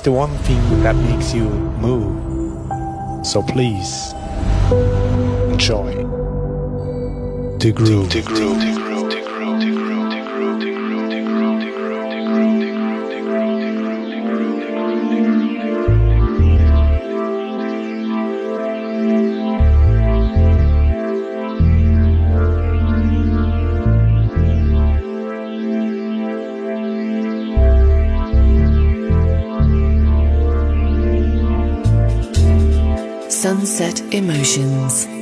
The one thing that makes you move. So please enjoy the groove. The groove. Sunset Emotions.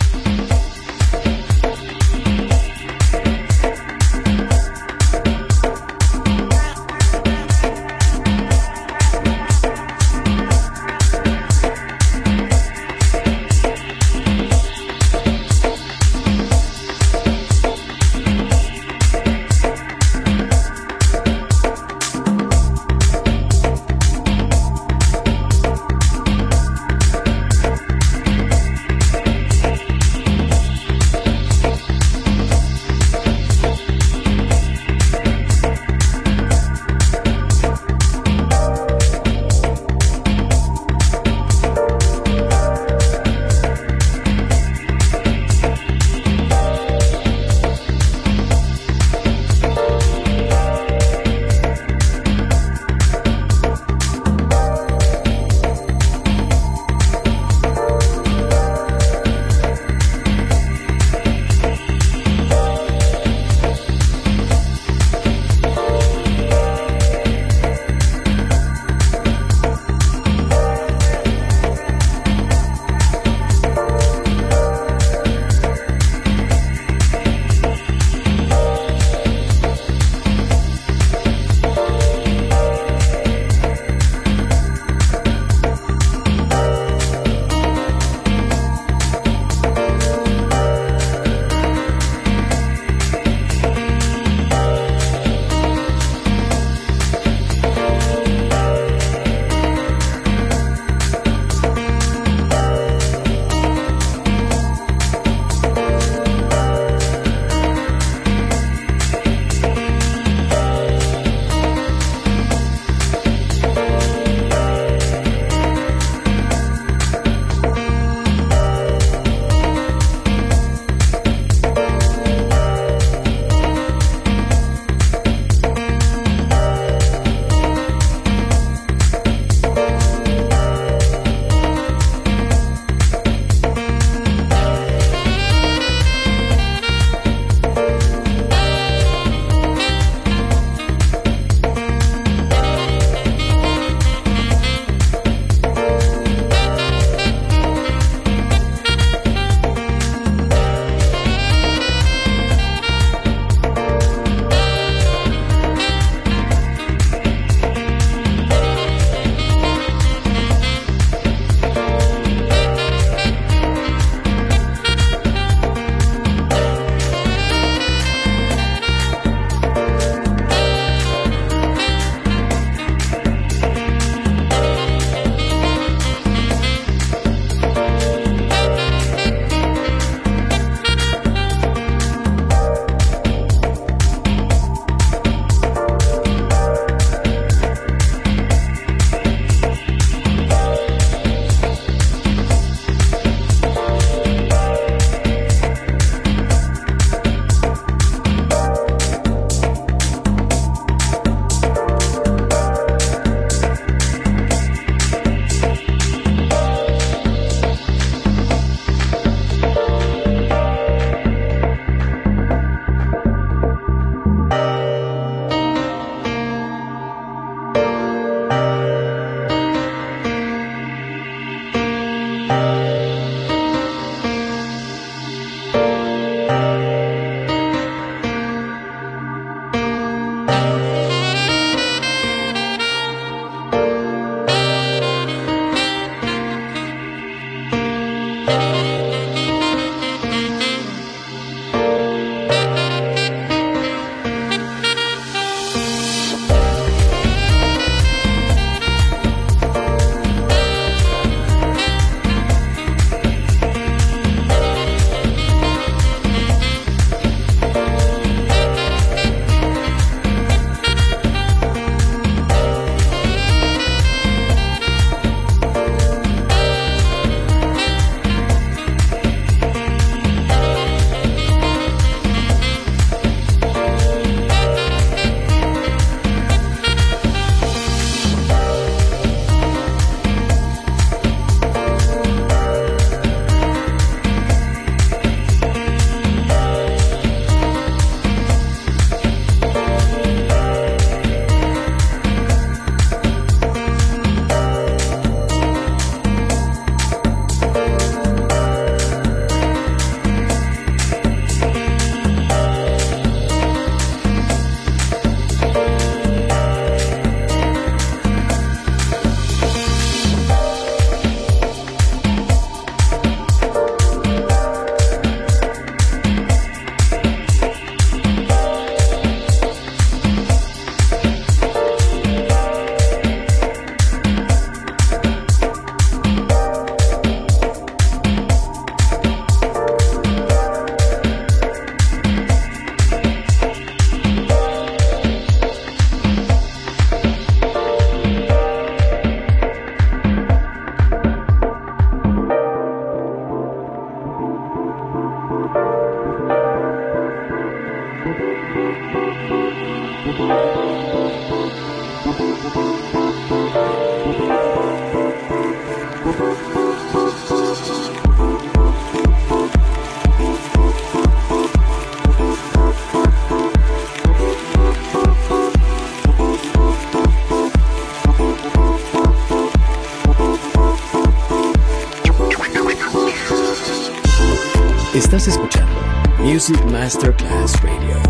Masterclass Radio,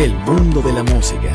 el mundo de la música.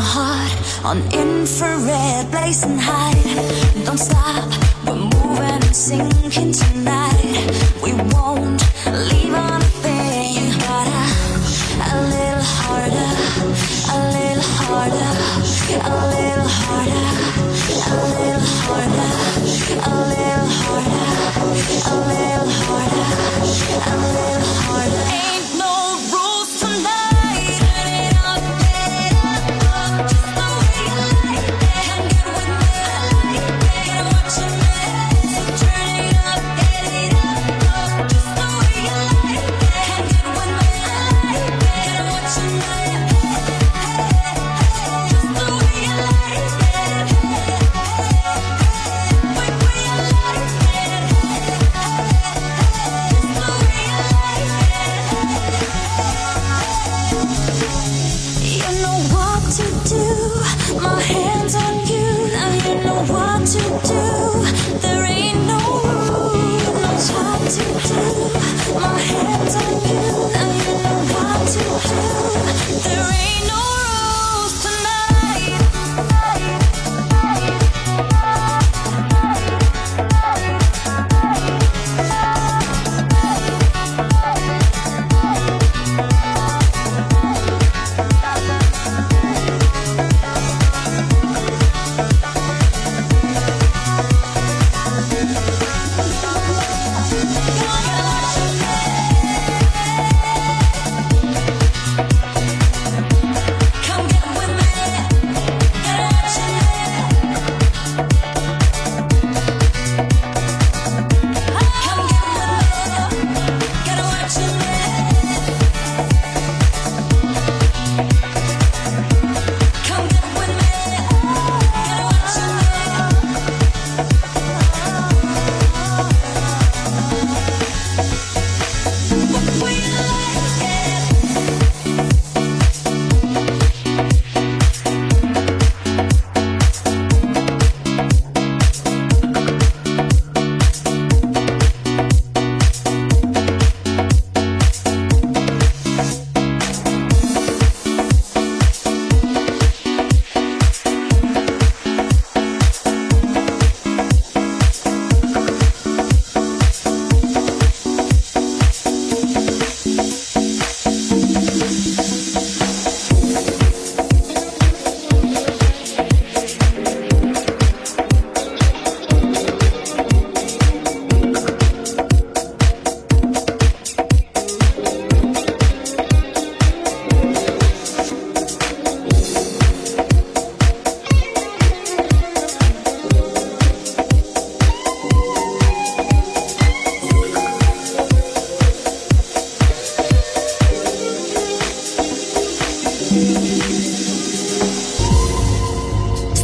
heart on infrared, blazing high. Don't stop, we're moving and sinking tonight. We won't leave on a thing, but a, a little harder, a little harder, a little harder, a little harder, a little harder, a little harder, a little harder. A little harder.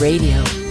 Radio.